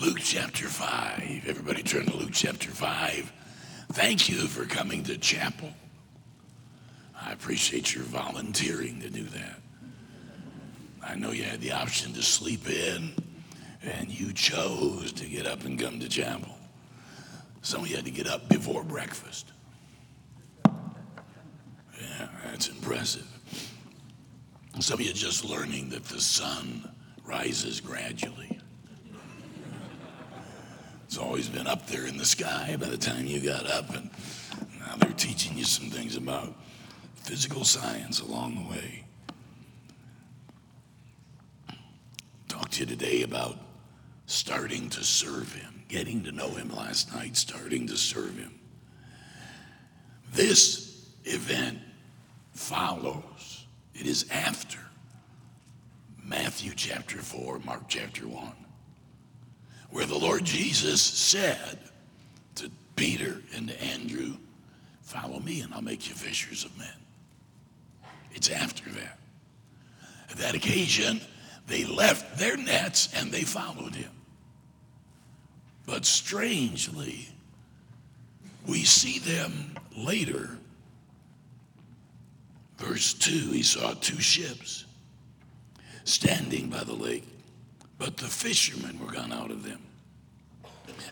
Luke chapter 5. Everybody turn to Luke chapter 5. Thank you for coming to chapel. I appreciate your volunteering to do that. I know you had the option to sleep in, and you chose to get up and come to chapel. Some of you had to get up before breakfast. Yeah, that's impressive. Some of you just learning that the sun rises gradually. It's always been up there in the sky by the time you got up, and now they're teaching you some things about physical science along the way. Talk to you today about starting to serve Him, getting to know Him last night, starting to serve Him. This event follows, it is after Matthew chapter 4, Mark chapter 1, where the Lord Jesus said to Peter and to Andrew, Follow me and I'll make you fishers of men. It's after that. At that occasion, they left their nets and they followed him. But strangely, we see them later. Verse 2 he saw two ships standing by the lake, but the fishermen were gone out of them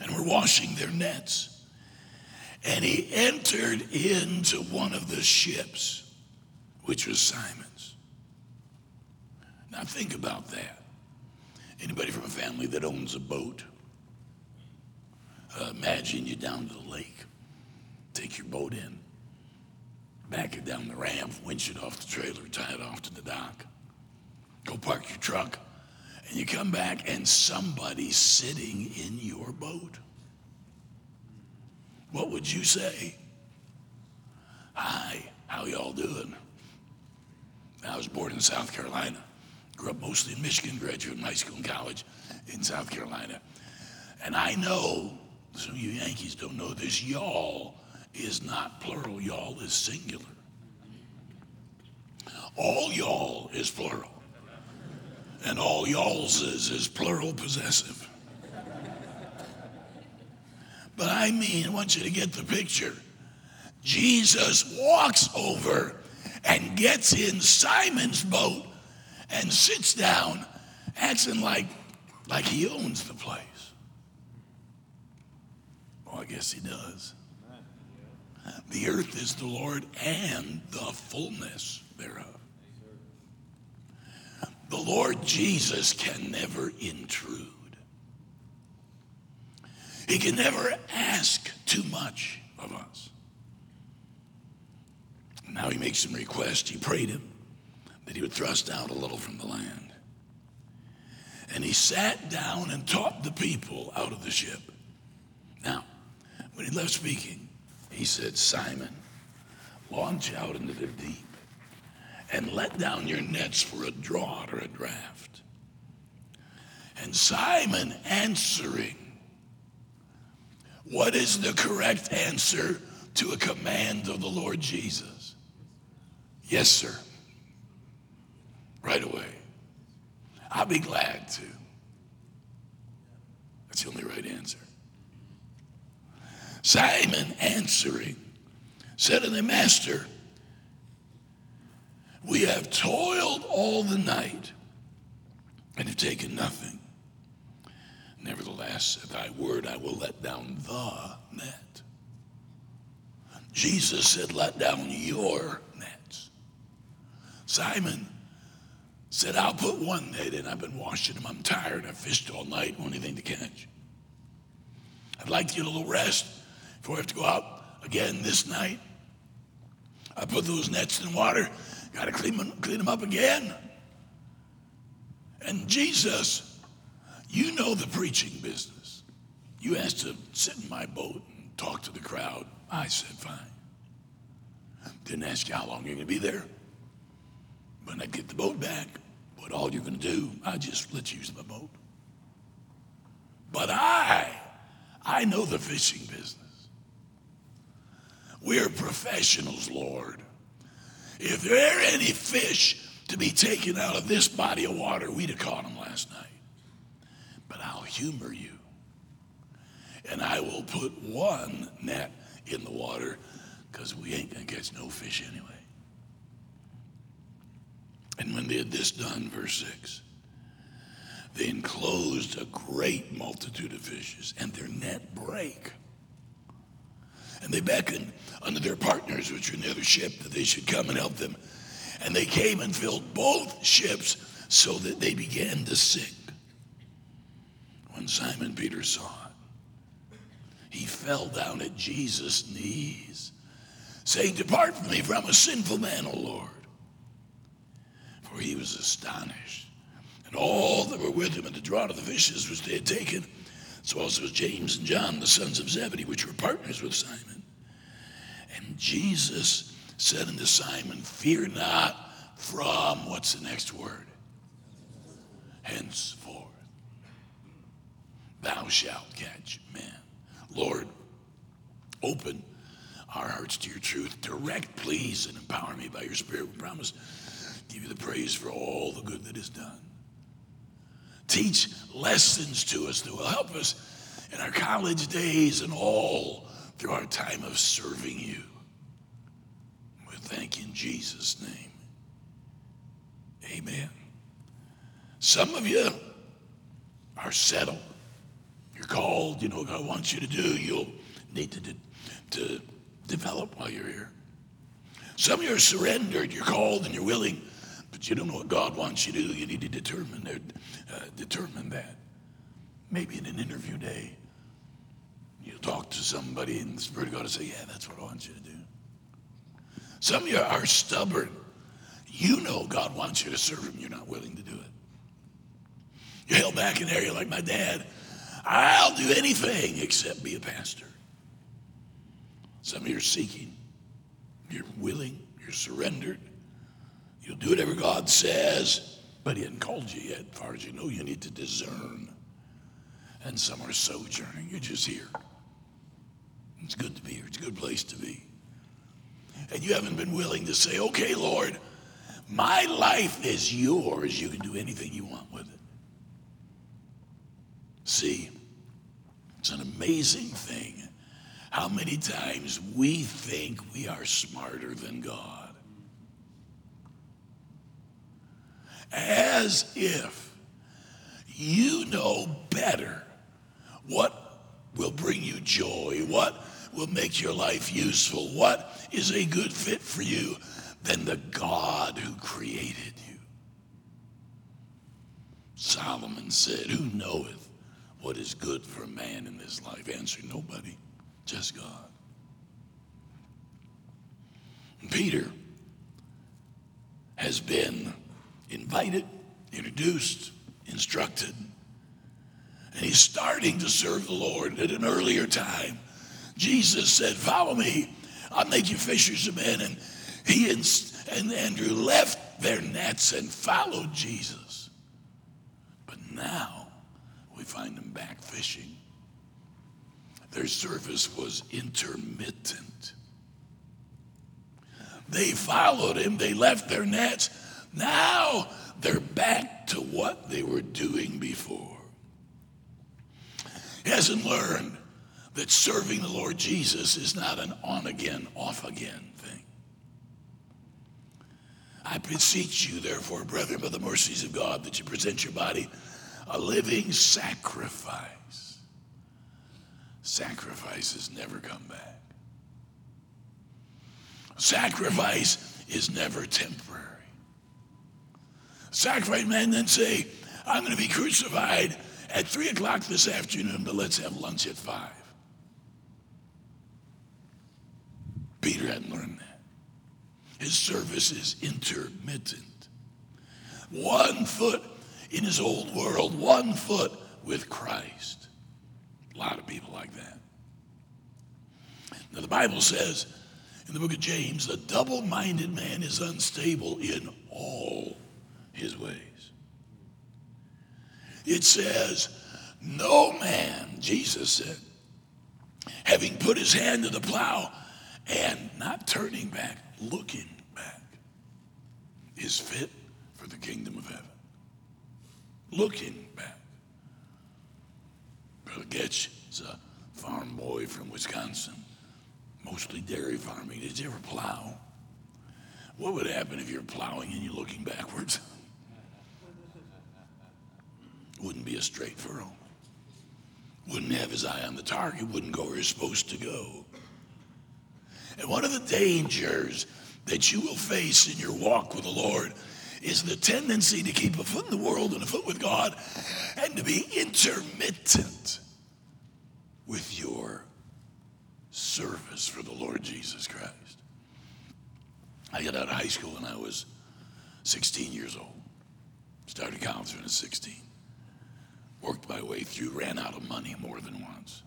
and were washing their nets. And he entered into one of the ships, which was Simon's. Now think about that. Anybody from a family that owns a boat? Uh, imagine you down to the lake, take your boat in, back it down the ramp, winch it off the trailer, tie it off to the dock, go park your truck, and you come back and somebody's sitting in your boat. What would you say? Hi, how y'all doing? I was born in South Carolina. Grew up mostly in Michigan, graduated high school and college in South Carolina. And I know, some of you Yankees don't know this, y'all is not plural, y'all is singular. All y'all is plural. And all y'all's is, plural possessive. But I mean, I want you to get the picture. Jesus walks over and gets in Simon's boat and sits down, acting like, like he owns the place. Well, I guess he does. The earth is the Lord and the fullness thereof. The Lord Jesus can never intrude. He can never ask too much of us. Now he makes some request. He prayed him that he would thrust out a little from the land. And he sat down and taught the people out of the ship. Now, when he left speaking, he said, Simon, launch out into the deep and let down your nets for a draught or a draft. And Simon answering, what is the correct answer to a command of the Lord Jesus? Yes, sir. Right away. I'll be glad to. That's the only right answer. Simon answering said to the master, We have toiled all the night and have taken nothing. Nevertheless, at thy word, I will let down the net. Jesus said, Let down your nets. Simon said, I'll put one net in. I've been washing them. I'm tired. I fished all night. Won't anything to catch. I'd like to get a little rest before I have to go out again this night. I put those nets in water. Got to clean them, clean them up again. And Jesus, you know the preaching business. You asked to sit in my boat and talk to the crowd. I said, fine. Didn't ask you how long you're going to be there. When I get the boat back, what all you're going to do, I just let you use my boat. But I, I know the fishing business. We're professionals, Lord. If there are any fish to be taken out of this body of water, we'd have caught them last night. But I'll humor you. and I will put one net in the water because we ain't going to catch no fish anyway. And when they had this done, verse 6, they enclosed a great multitude of fishes, and their net brake. And they beckoned unto their partners, which were in the other ship, that they should come and help them. And they came and filled both ships so that they began to sink. When Simon Peter saw it, he fell down at Jesus' knees, saying, Depart from me, for I'm a sinful man, O Lord. For he was astonished. And all that were with him at the draught of the fishes which they had taken, so also James and John, the sons of Zebedee, which were partners with Simon. And Jesus said unto Simon, Fear not from, what's the next word? Henceforth, thou shalt catch men. Lord, open our hearts to your truth. Direct, please, and empower me by your Spirit. We promise give you the praise for all the good that is done. Teach lessons to us that will help us in our college days and all through our time of serving you. We thank you in Jesus' name. Amen. Some of you are settled. You're called. You know what God wants you to do. You'll need to, to develop while you're here. Some of you are surrendered. You're called and you're willing, but you don't know what God wants you to do. You need to determine, uh, determine that. Maybe in an interview day, you'll talk to somebody and the Spirit of God will say, Yeah, that's what I want you to do. Some of you are stubborn. You know God wants you to serve Him, you're not willing to do it. You're held back in an area like my dad. I'll do anything except be a pastor. Some of you are seeking. You're willing. You're surrendered. You'll do whatever God says, but He hasn't called you yet. As far as you know, you need to discern. And some are sojourning. You're just here. It's good to be here. It's a good place to be. And you haven't been willing to say, okay, Lord, my life is yours. You can do anything you want with it. See, it's an amazing thing how many times we think we are smarter than God. As if you know better what will bring you joy, what will make your life useful, what is a good fit for you than the God who created you. Solomon said, Who knoweth what is good for a man in this life? Answer nobody, just God. Peter has been invited, introduced, instructed, and he's starting to serve the Lord at an earlier time. Jesus said, Follow me, I'll make you fishers of men. And he and, and Andrew left their nets and followed Jesus. But now we find them back fishing. Their service was intermittent. They followed him, they left their nets. Now they're back to what they were doing before. He hasn't learned that serving the Lord Jesus is not an on again, off again thing. I beseech you, therefore, brethren, by the mercies of God, that you present your body a living sacrifice. Sacrifices never come back. Sacrifice is never temporary. Sacrifice man then say, I'm going to be crucified at three o'clock this afternoon, but let's have lunch at five. Peter hadn't learned that. His service is intermittent. One foot in his old world, one foot with Christ. A lot of people like that. Now, the Bible says in the book of James, the double minded man is unstable in all his ways. It says, No man, Jesus said, having put his hand to the plow and not turning back, looking back, is fit for the kingdom of heaven. Looking back. Brother Getch is a farm boy from Wisconsin, mostly dairy farming. Did you ever plow? What would happen if you're plowing and you're looking backwards? Wouldn't be a straight furrow. Wouldn't have his eye on the target, wouldn't go where he's supposed to go. And one of the dangers that you will face in your walk with the Lord is the tendency to keep a foot in the world and a foot with God and to be intermittent with your service for the Lord Jesus Christ. I got out of high school when I was 16 years old. Started college when I was 16. Worked my way through, ran out of money more than once.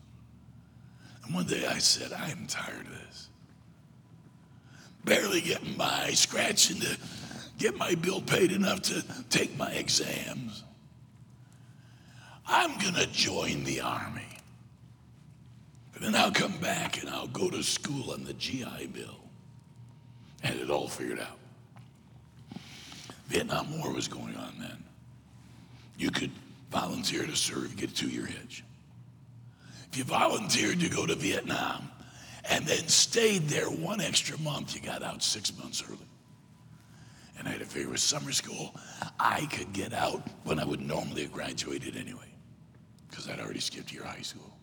And one day I said, I am tired of this. Barely getting by, scratching to get my bill paid enough to take my exams. I'm going to join the army. And then I'll come back and I'll go to school on the GI Bill. Had it all figured out. Vietnam War was going on then. You could volunteer to serve, get a two year hitch. If you volunteered to go to Vietnam and then stayed there one extra month, you got out six months early. And I had a figure with summer school, I could get out when I would normally have graduated anyway, because I'd already skipped year high school.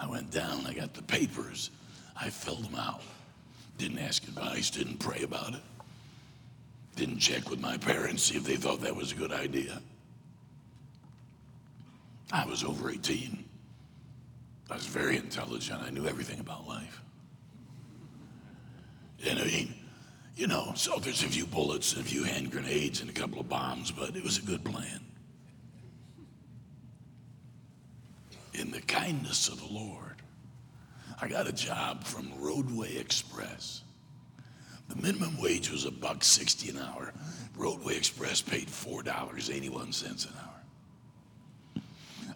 I went down, I got the papers, I filled them out. Didn't ask advice, didn't pray about it. Didn't check with my parents, see if they thought that was a good idea. I was over 18. I was very intelligent. I knew everything about life. And I mean, you know, so there's a few bullets, a few hand grenades, and a couple of bombs, but it was a good plan. In the kindness of the Lord, I got a job from Roadway Express. The minimum wage was a buck sixty an hour. Roadway Express paid four dollars eighty-one cents an hour.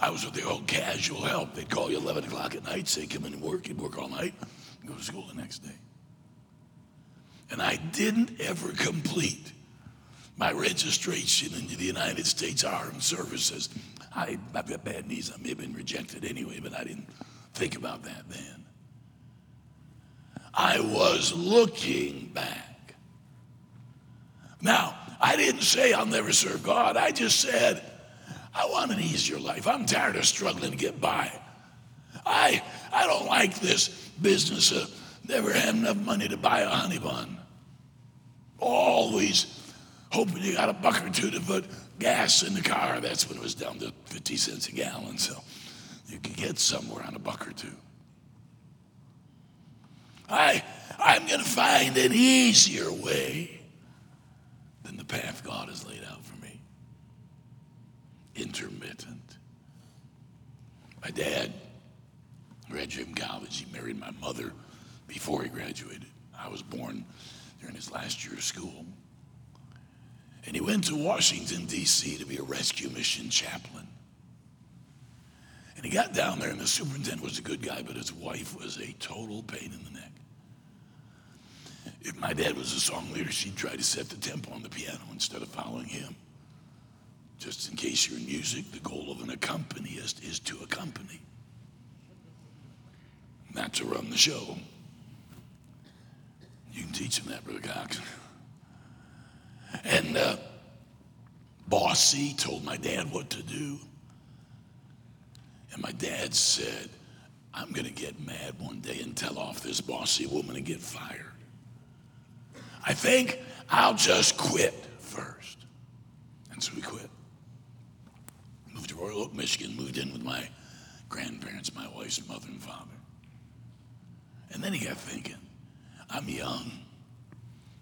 I was with the old casual help. They'd call you 11 o'clock at night, say, come in and work. You'd work all night, go to school the next day. And I didn't ever complete my registration into the United States Armed Services. I, I've got bad knees. I may have been rejected anyway, but I didn't think about that then. I was looking back. Now, I didn't say I'll never serve God. I just said, I want an easier life. I'm tired of struggling to get by. I, I don't like this business of never having enough money to buy a honey bun. Always hoping you got a buck or two to put gas in the car. That's when it was down to 50 cents a gallon, so you could get somewhere on a buck or two. I, I'm going to find an easier way than the path God has laid out for. Intermittent. My dad graduated from college. He married my mother before he graduated. I was born during his last year of school. And he went to Washington, D.C. to be a rescue mission chaplain. And he got down there, and the superintendent was a good guy, but his wife was a total pain in the neck. If my dad was a song leader, she'd try to set the tempo on the piano instead of following him. Just in case you're in music, the goal of an accompanist is to accompany, not to run the show. You can teach him that, Brother Cox. And uh, Bossy told my dad what to do. And my dad said, I'm going to get mad one day and tell off this bossy woman and get fired. I think I'll just quit first. And so we quit. Royal Oak, Michigan, moved in with my grandparents, my wife's mother and father. And then he got thinking, I'm young,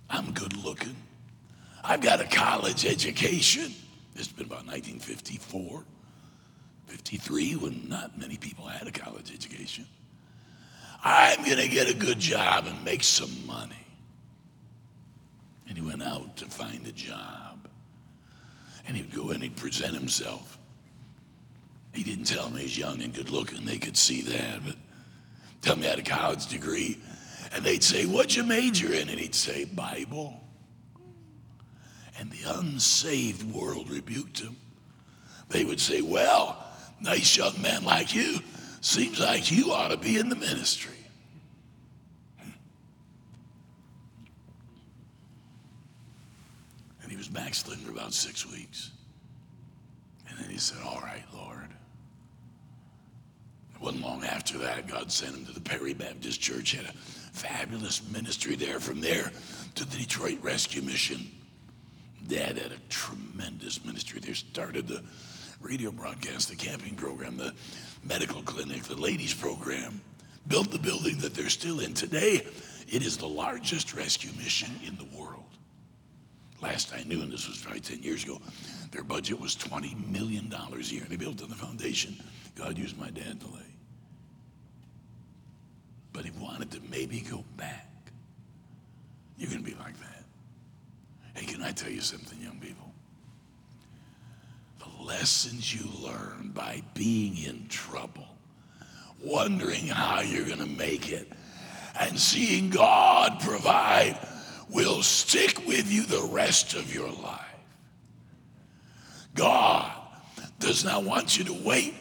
I'm good looking, I've got a college education. This has been about 1954, 53, when not many people had a college education. I'm going to get a good job and make some money. And he went out to find a job. And he'd go in, he'd present himself. He didn't tell me he's young and good looking. They could see that, but tell me I had a college degree. And they'd say, What'd you major in? And he'd say, Bible. And the unsaved world rebuked him. They would say, Well, nice young man like you seems like you ought to be in the ministry. And he was backslidden for about six weeks. And then he said, All right, Lord. Wasn't long after that, God sent him to the Perry Baptist Church, had a fabulous ministry there. From there to the Detroit Rescue Mission. Dad had a tremendous ministry there. Started the radio broadcast, the camping program, the medical clinic, the ladies program. Built the building that they're still in. Today, it is the largest rescue mission in the world. Last I knew, and this was probably 10 years ago, their budget was $20 million a year. They built on the foundation God used my dad to lay. But he wanted to maybe go back. You're going to be like that. Hey, can I tell you something, young people? The lessons you learn by being in trouble, wondering how you're going to make it, and seeing God provide will stick with you the rest of your life. God does not want you to wait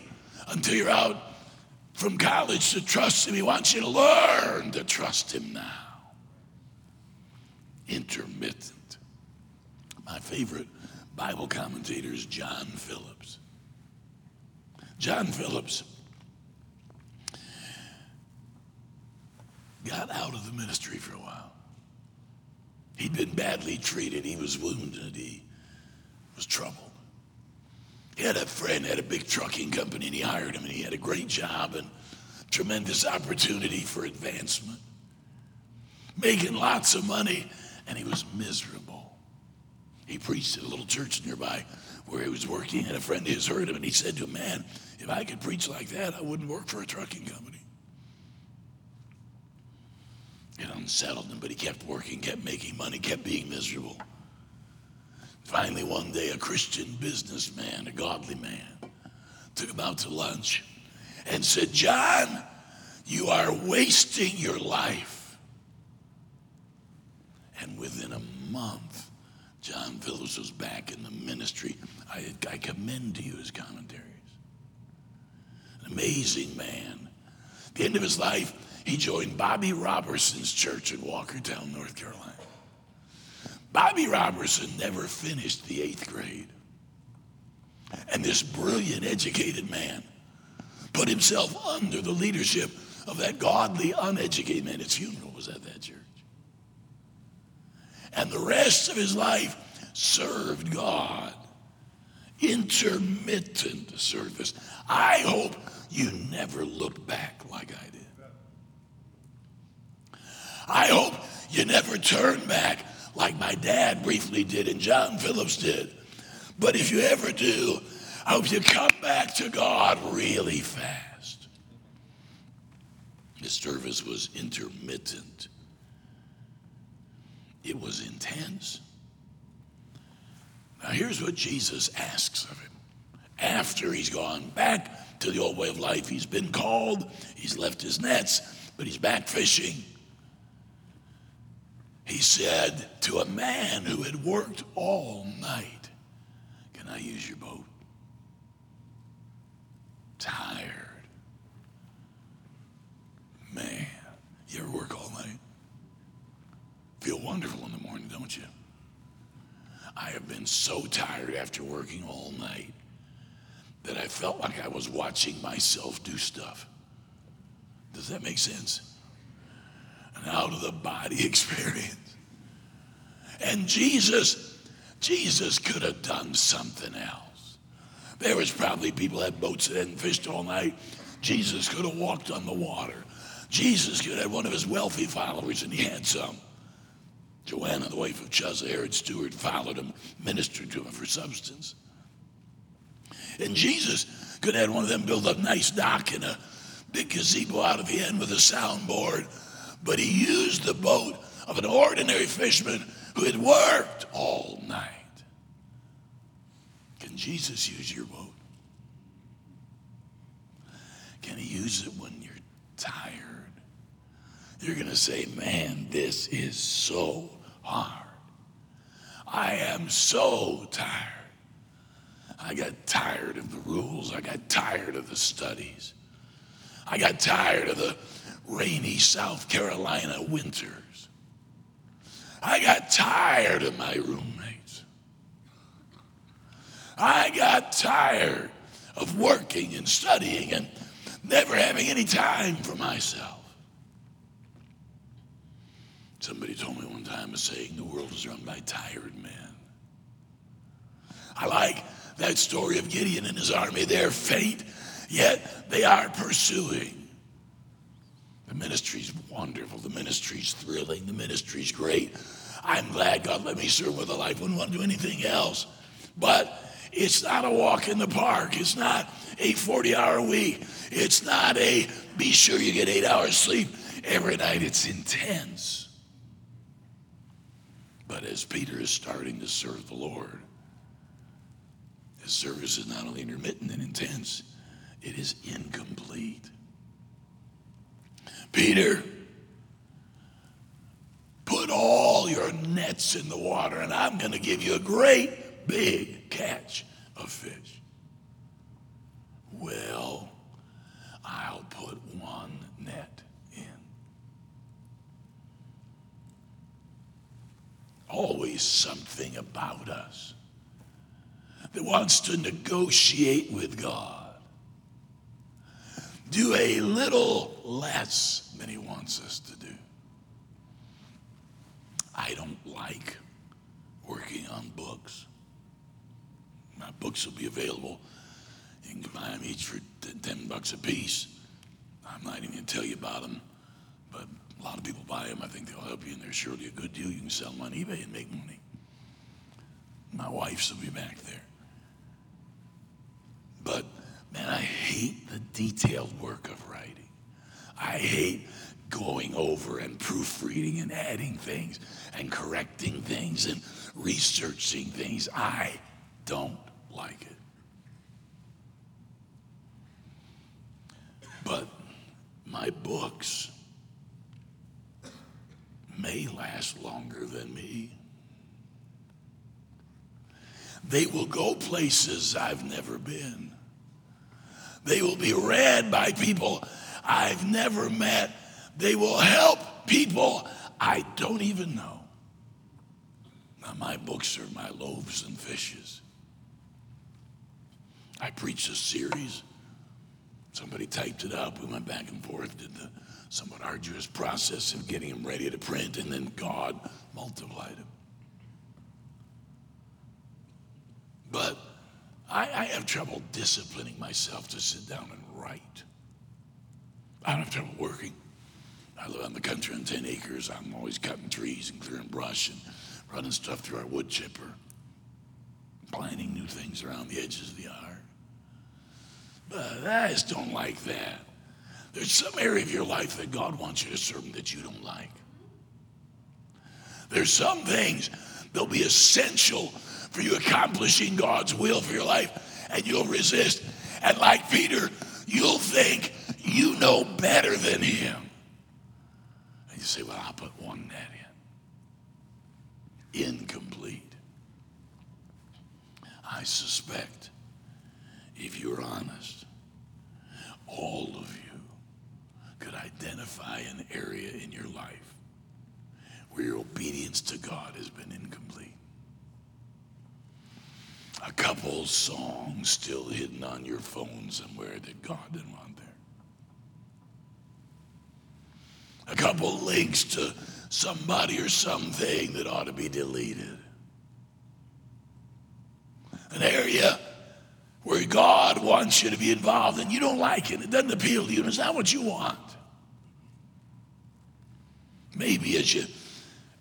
until you're out from college to trust Him. He wants you to learn to trust Him now. Intermittent. My favorite Bible commentator is John Phillips. John Phillips got out of the ministry for a while. He'd been badly treated, he was wounded, he was troubled. He had a friend, had a big trucking company, and he hired him, and he had a great job and tremendous opportunity for advancement, making lots of money, and he was miserable. He preached at a little church nearby where he was working, and a friend of his heard him, and he said to him, Man, if I could preach like that, I wouldn't work for a trucking company. It unsettled him, but he kept working, kept making money, kept being miserable. Finally, one day, a Christian businessman, a godly man, took him out to lunch and said, John, you are wasting your life. And within a month, John Phillips was back in the ministry. I, I commend to you his commentaries. An amazing man. At the end of his life, he joined Bobby Roberson's church in Walkertown, North Carolina. Bobby Roberson never finished the eighth grade. And this brilliant, educated man put himself under the leadership of that godly, uneducated man. His funeral was at that church. And the rest of his life served God. Intermittent service. I hope you never look back like I did. I hope you never turn back like my dad briefly did and John Phillips did. But if you ever do, I hope you come back to God really fast. His service was intermittent, it was intense. Now, here's what Jesus asks of him after he's gone back to the old way of life. He's been called, he's left his nets, but he's back fishing he said to a man who had worked all night, Can I use your boat? Tired. Man, you ever work all night? Feel wonderful in the morning, don't you? I have been so tired after working all night that I felt like I was watching myself do stuff. Does that make sense? An out of the body experience. And Jesus, Jesus could have done something else. There was probably people had boats that hadn't fished all night. Jesus could have walked on the water. Jesus could have had one of his wealthy followers, and he had some. Joanna, the wife of Chuza, Herod steward, followed him, ministered to him for substance. And Jesus could have had one of them build a nice dock and a big gazebo out of the end with a soundboard, but he used the boat of an ordinary fisherman who had worked all night. Can Jesus use your boat? Can he use it when you're tired? You're going to say, man, this is so hard. I am so tired. I got tired of the rules. I got tired of the studies. I got tired of the rainy South Carolina winters. I got tired of my roommates. I got tired of working and studying and never having any time for myself. Somebody told me one time a saying the world is run by tired men. I like that story of Gideon and his army. They're faint, yet they are pursuing. The ministry's wonderful. The ministry's thrilling. The ministry's great. I'm glad God let me serve with a life. Wouldn't want to do anything else. But it's not a walk in the park. It's not a 40 hour week. It's not a be sure you get eight hours sleep every night. It's intense. But as Peter is starting to serve the Lord, his service is not only intermittent and intense, it is incomplete. Peter, put all your nets in the water, and I'm going to give you a great big catch of fish. Well, I'll put one net in. Always something about us that wants to negotiate with God. Do a little less than He wants us to do. I don't like working on books. My books will be available. You can buy them each for 10 bucks a piece. I'm not even going to tell you about them, but a lot of people buy them. I think they'll help you, and they're surely a good deal. You can sell them on eBay and make money. My wife's will be back there. But man, I hate the detailed work of writing. I hate going over and proofreading and adding things and correcting things and researching things. I don't like it. But my books may last longer than me. They will go places I've never been. They will be read by people I've never met. They will help people I don't even know. Now, my books are my loaves and fishes. I preached a series. Somebody typed it up. We went back and forth, did the somewhat arduous process of getting them ready to print, and then God multiplied them. But I, I have trouble disciplining myself to sit down and write. I don't have trouble working. I live on the country on 10 acres. I'm always cutting trees and clearing brush and running stuff through our wood chipper, planting new things around the edges of the yard. But I just don't like that. There's some area of your life that God wants you to serve that you don't like. There's some things that'll be essential for you accomplishing God's will for your life, and you'll resist. And like Peter, you'll think you know better than him. And you say, Well, I'll put one net in. Incomplete. I suspect, if you're honest, all of you could identify an area in your life where your obedience to God has been incomplete a couple songs still hidden on your phone somewhere that God didn't want there. A couple links to somebody or something that ought to be deleted. An area where God wants you to be involved and you don't like it. It doesn't appeal to you. It's not what you want. Maybe as you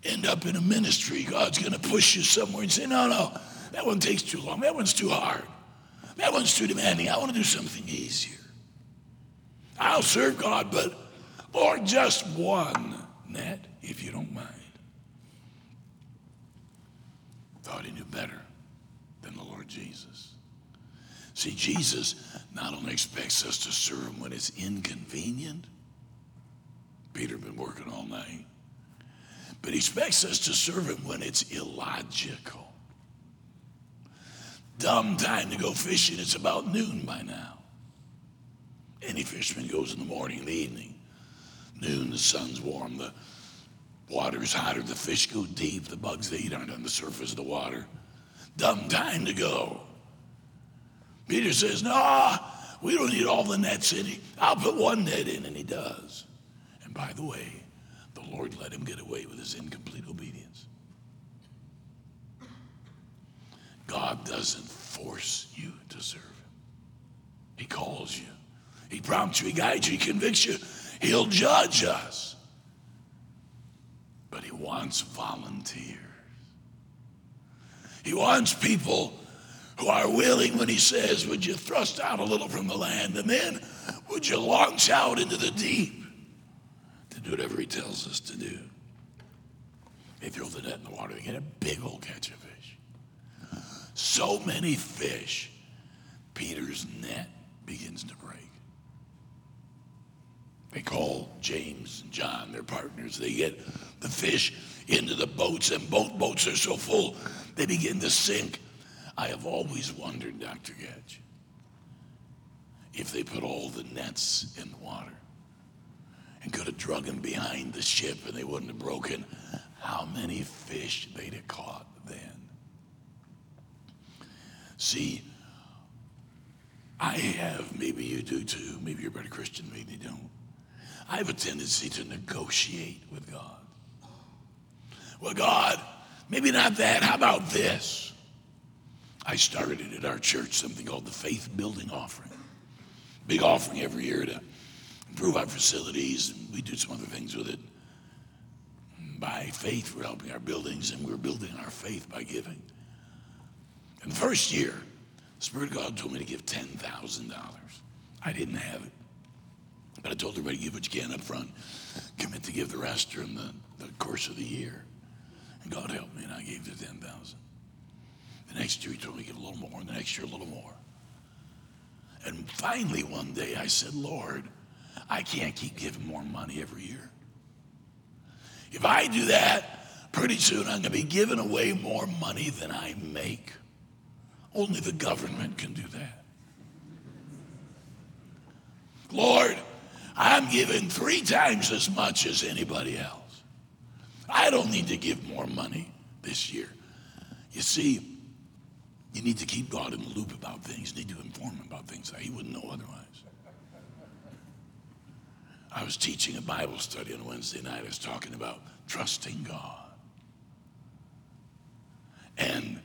end up in a ministry, God's going to push you somewhere and say, no, no, that one takes too long. That one's too hard. That one's too demanding. I want to do something easier. I'll serve God, but Lord, just one net, if you don't mind. Thought he knew better than the Lord Jesus. See, Jesus not only expects us to serve him when it's inconvenient, Peter been working all night, but he expects us to serve him when it's illogical dumb time to go fishing. It's about noon by now. Any fisherman goes in the morning the evening. Noon, the sun's warm, the water's hotter, the fish go deep, the bugs they eat aren't on the surface of the water. Dumb time to go. Peter says, No, we don't need all the nets in. I'll put one net in, and he does. And by the way, the Lord let him get away with his incomplete obedience. God doesn't force you to serve him. He calls you. He prompts you, he guides you, he convicts you. He'll judge us. But he wants volunteers. He wants people who are willing when he says, Would you thrust out a little from the land? And then would you launch out into the deep to do whatever he tells us to do? They throw the net in the water, they get a big old catch of fish. So many fish, Peter's net begins to break. They call James and John, their partners. They get the fish into the boats, and both boats are so full they begin to sink. I have always wondered, Dr. Getch, if they put all the nets in the water and could have drug them behind the ship and they wouldn't have broken, how many fish they'd have caught then. See, I have, maybe you do too, maybe you're a better Christian, maybe you don't. I have a tendency to negotiate with God. Well, God, maybe not that. How about this? I started it at our church something called the Faith Building Offering. Big offering every year to improve our facilities, and we do some other things with it. By faith, we're helping our buildings, and we're building our faith by giving. In the first year, the Spirit of God told me to give $10,000. I didn't have it. But I told everybody, to give what you can up front. Commit to give the rest during the, the course of the year. And God helped me, and I gave the 10000 The next year, he told me to give a little more, and the next year, a little more. And finally, one day, I said, Lord, I can't keep giving more money every year. If I do that, pretty soon I'm going to be giving away more money than I make. Only the government can do that. Lord, I'm giving three times as much as anybody else. I don't need to give more money this year. You see, you need to keep God in the loop about things. You need to inform him about things that he wouldn't know otherwise. I was teaching a Bible study on Wednesday night. I was talking about trusting God. And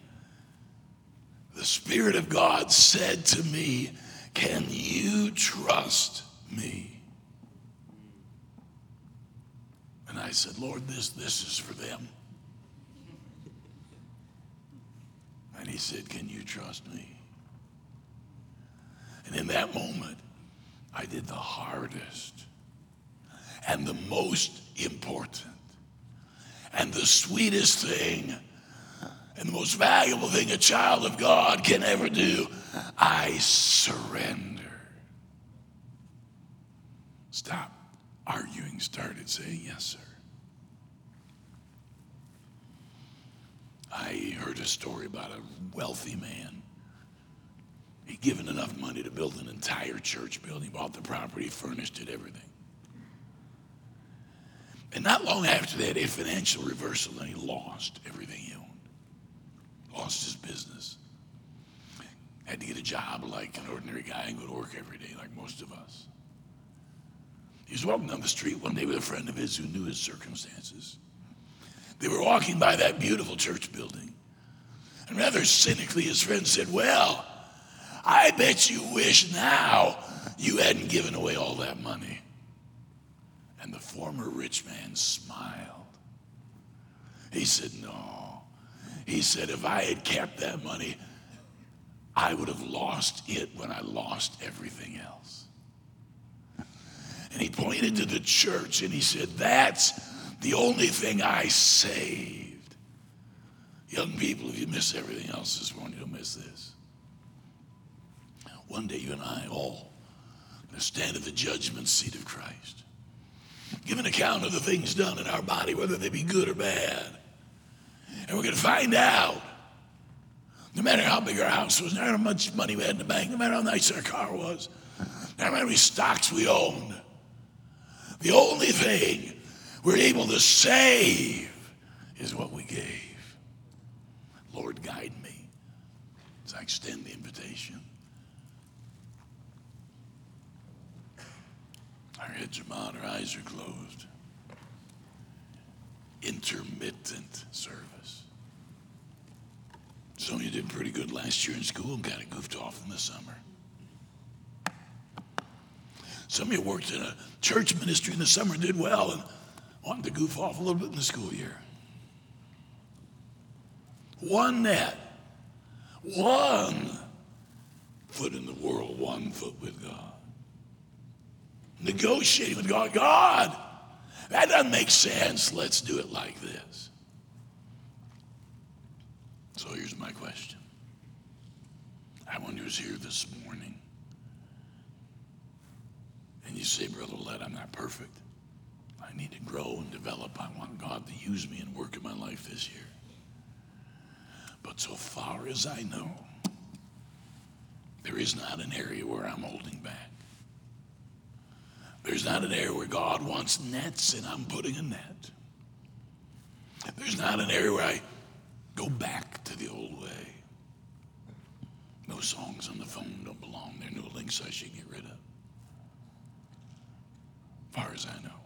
the Spirit of God said to me, Can you trust me? And I said, Lord, this, this is for them. And he said, Can you trust me? And in that moment, I did the hardest and the most important and the sweetest thing and the most valuable thing a child of God can ever do. I surrender. Stop arguing, started saying, Yes, sir. I heard a story about a wealthy man. He'd given enough money to build an entire church building, bought the property, furnished it, everything. And not long after that, a financial reversal, and he lost everything he owned, lost his business. Had to get a job like an ordinary guy and go to work every day, like most of us. He was walking down the street one day with a friend of his who knew his circumstances. They were walking by that beautiful church building. And rather cynically, his friend said, Well, I bet you wish now you hadn't given away all that money. And the former rich man smiled. He said, No. He said, If I had kept that money, I would have lost it when I lost everything else. And he pointed to the church and he said, That's the only thing I saved. Young people, if you miss everything else this morning, you'll miss this. One day, you and I all going to stand at the judgment seat of Christ, give an account of the things done in our body, whether they be good or bad. And we're going to find out, no matter how big our house was, no matter how much money we had in the bank, no matter how nice our car was, no matter how many stocks we owned. The only thing we're able to save is what we gave. Lord, guide me as I extend the invitation. Our heads are bowed, our eyes are closed. Intermittent service. You did pretty good last year in school and kind of goofed off in the summer. You worked in a church ministry in the summer, did well, and wanted to goof off a little bit in the school year. One net, one foot in the world, one foot with God. Negotiating with God. God, that doesn't make sense. Let's do it like this. So here's my question. I wonder who's here this morning. And you say, Brother Ouellette, I'm not perfect. I need to grow and develop. I want God to use me and work in my life this year. But so far as I know, there is not an area where I'm holding back. There's not an area where God wants nets and I'm putting a net. There's not an area where I go back to the old way. No songs on the phone don't belong there. No links I should get rid of. Far as I know.